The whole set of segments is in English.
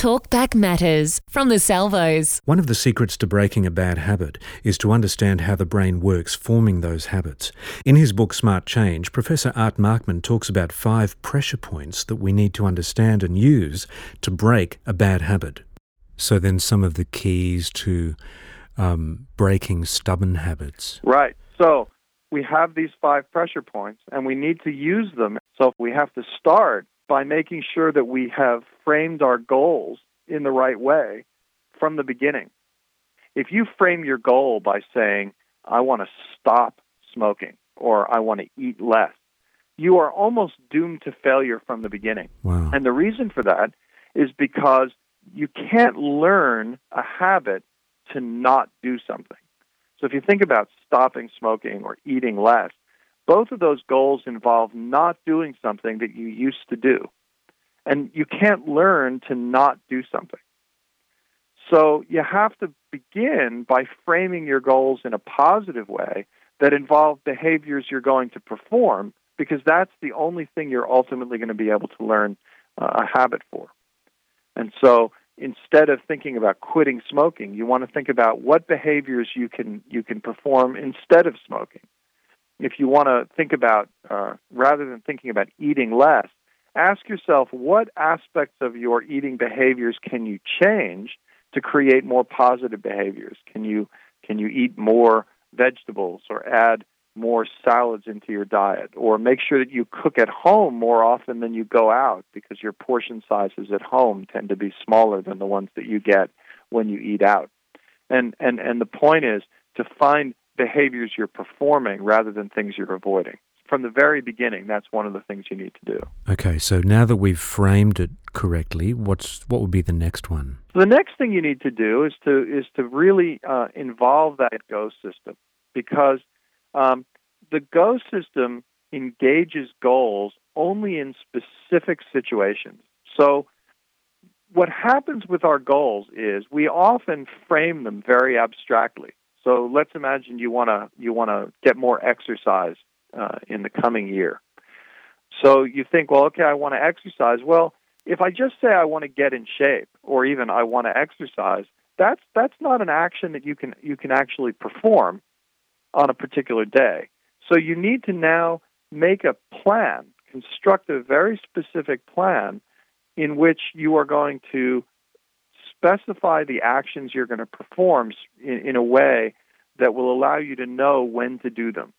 Talkback Matters from the Salvos. One of the secrets to breaking a bad habit is to understand how the brain works forming those habits. In his book Smart Change, Professor Art Markman talks about five pressure points that we need to understand and use to break a bad habit. So, then some of the keys to um, breaking stubborn habits. Right. So, we have these five pressure points and we need to use them. So, we have to start by making sure that we have framed our goals in the right way from the beginning. If you frame your goal by saying, I want to stop smoking or I want to eat less, you are almost doomed to failure from the beginning. Wow. And the reason for that is because you can't learn a habit to not do something. So if you think about stopping smoking or eating less, both of those goals involve not doing something that you used to do. And you can't learn to not do something. So you have to begin by framing your goals in a positive way that involve behaviors you're going to perform because that's the only thing you're ultimately going to be able to learn uh, a habit for. And so instead of thinking about quitting smoking, you want to think about what behaviors you can you can perform instead of smoking. If you want to think about uh, rather than thinking about eating less, ask yourself what aspects of your eating behaviors can you change to create more positive behaviors? Can you can you eat more vegetables or add more salads into your diet or make sure that you cook at home more often than you go out because your portion sizes at home tend to be smaller than the ones that you get when you eat out. And and and the point is to find behaviors you're performing rather than things you're avoiding. From the very beginning, that's one of the things you need to do. Okay, so now that we've framed it correctly, what's what would be the next one? The next thing you need to do is to is to really uh, involve that go system because um, the go system engages goals only in specific situations. So what happens with our goals is we often frame them very abstractly. So let's imagine you want to you want to get more exercise uh, in the coming year. So you think, well, okay, I want to exercise. Well, if I just say I want to get in shape, or even I want to exercise, that's that's not an action that you can you can actually perform on a particular day. So you need to now make a plan, construct a very specific plan in which you are going to specify the actions you're going to perform in, in a way that will allow you to know when to do them.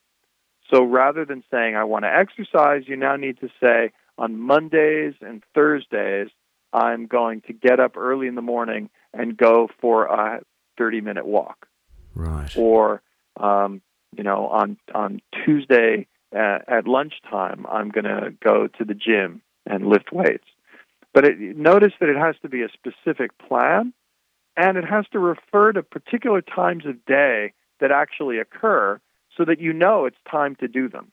So rather than saying, I want to exercise, you now need to say, on Mondays and Thursdays, I'm going to get up early in the morning and go for a 30 minute walk. Right. Or, um, you know, on, on Tuesday at, at lunchtime, I'm going to go to the gym and lift weights. But it, notice that it has to be a specific plan and it has to refer to particular times of day that actually occur so that you know it's time to do them.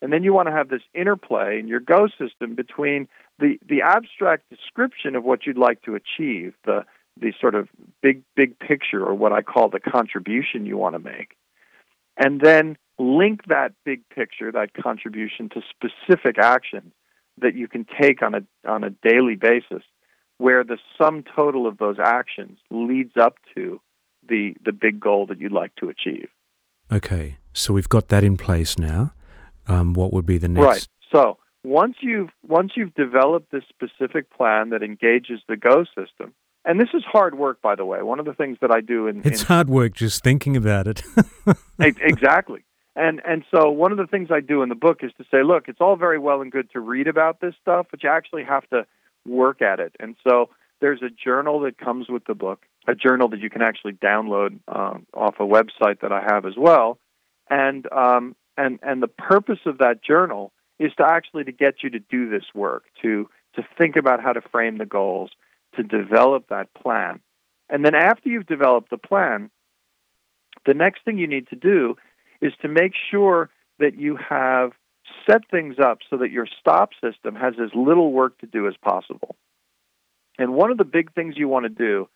And then you want to have this interplay in your go system between the, the abstract description of what you'd like to achieve, the, the sort of big, big picture, or what I call the contribution you want to make, and then link that big picture, that contribution, to specific actions that you can take on a, on a daily basis where the sum total of those actions leads up to the, the big goal that you'd like to achieve. Okay, so we've got that in place now. Um, what would be the next? Right. So once you've once you've developed this specific plan that engages the Go system, and this is hard work, by the way. One of the things that I do in it's in, hard work just thinking about it. exactly. And and so one of the things I do in the book is to say, look, it's all very well and good to read about this stuff, but you actually have to work at it. And so there's a journal that comes with the book, a journal that you can actually download um, off a website that I have as well. And um, and and the purpose of that journal is to actually to get you to do this work, to to think about how to frame the goals, to develop that plan. And then after you've developed the plan, the next thing you need to do is to make sure that you have set things up so that your stop system has as little work to do as possible. And one of the big things you want to do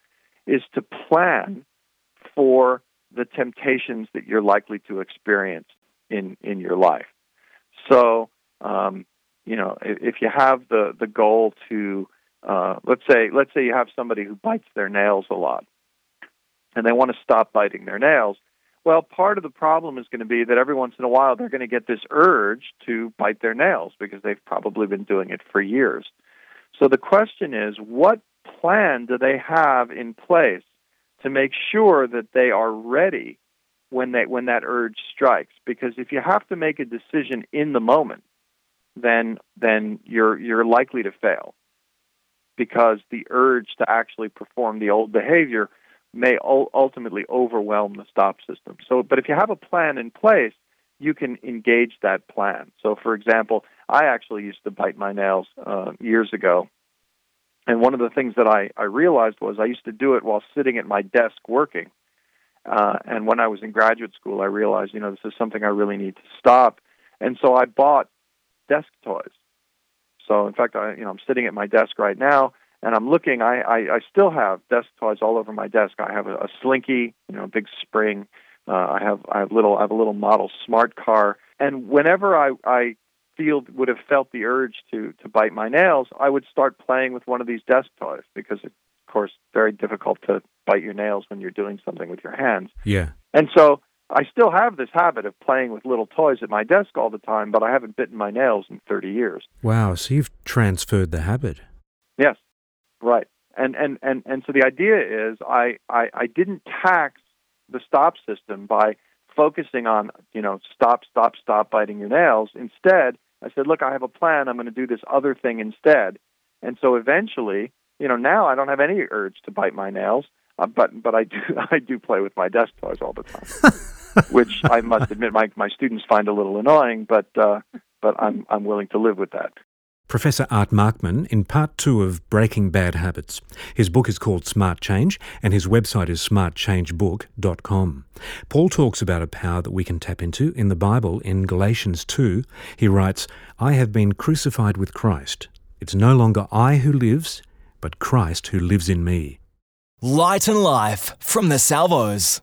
is to plan for the temptations that you're likely to experience in, in your life. So, um, you know, if, if, you have the, the goal to uh, let's say let's say you have somebody who bites their nails a lot, and they want to stop biting their nails. Well, part of the problem is going to be that every once in a while they're going to get this urge to bite their nails because they've probably been doing it for years. So the question is, what plan do they have in place to make sure that they are ready when they when that urge strikes? Because if you have to make a decision in the moment, then then you're you're likely to fail because the urge to actually perform the old behavior may ultimately overwhelm the stop system. So, but if you have a plan in place, you can engage that plan. So, for example, I actually used to bite my nails uh, years ago. And one of the things that I, I realized was I used to do it while sitting at my desk working. Uh, and when I was in graduate school, I realized, you know, this is something I really need to stop. And so I bought desk toys. So, in fact, I, you know, I'm sitting at my desk right now, and I'm looking. I, I, I still have desk toys all over my desk. I have a, a Slinky, you know, a big spring. Uh, I have I have little I have a little model smart car, and whenever I I feel would have felt the urge to to bite my nails, I would start playing with one of these desk toys because it's of course very difficult to bite your nails when you're doing something with your hands. Yeah. And so I still have this habit of playing with little toys at my desk all the time, but I haven't bitten my nails in 30 years. Wow, so you've transferred the habit. Yes. Right. And and and and so the idea is I I, I didn't tax the stop system by focusing on you know stop stop stop biting your nails. Instead, I said, look, I have a plan. I'm going to do this other thing instead. And so eventually, you know, now I don't have any urge to bite my nails. Uh, but but I do I do play with my desk toys all the time, which I must admit my my students find a little annoying. But uh, but I'm I'm willing to live with that. Professor Art Markman in part two of Breaking Bad Habits. His book is called Smart Change, and his website is smartchangebook.com. Paul talks about a power that we can tap into in the Bible in Galatians 2. He writes, I have been crucified with Christ. It's no longer I who lives, but Christ who lives in me. Light and Life from the Salvos.